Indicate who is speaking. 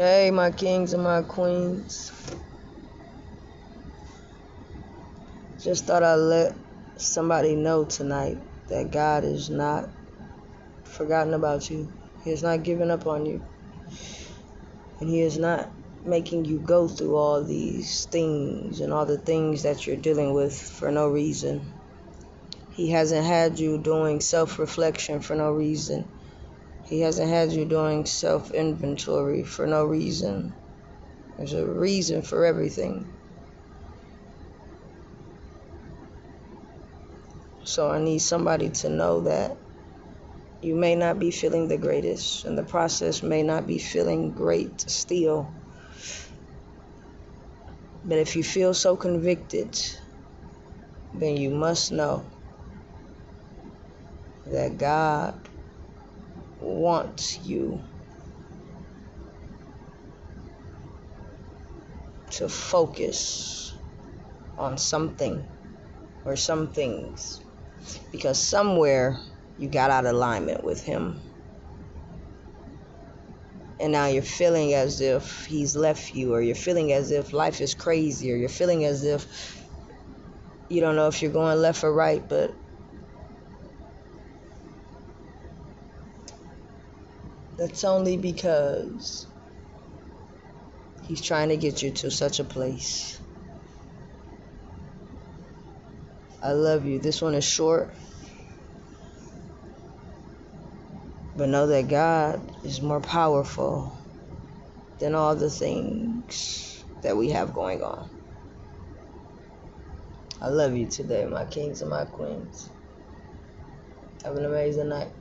Speaker 1: Hey, my kings and my queens. Just thought I'd let somebody know tonight that God is not forgotten about you. He has not given up on you. And He is not making you go through all these things and all the things that you're dealing with for no reason. He hasn't had you doing self reflection for no reason. He hasn't had you doing self inventory for no reason. There's a reason for everything. So I need somebody to know that you may not be feeling the greatest, and the process may not be feeling great still. But if you feel so convicted, then you must know that God wants you to focus on something or some things. Because somewhere you got out of alignment with him. And now you're feeling as if he's left you or you're feeling as if life is crazy or you're feeling as if you don't know if you're going left or right but That's only because He's trying to get you to such a place. I love you. This one is short. But know that God is more powerful than all the things that we have going on. I love you today, my kings and my queens. Have an amazing night.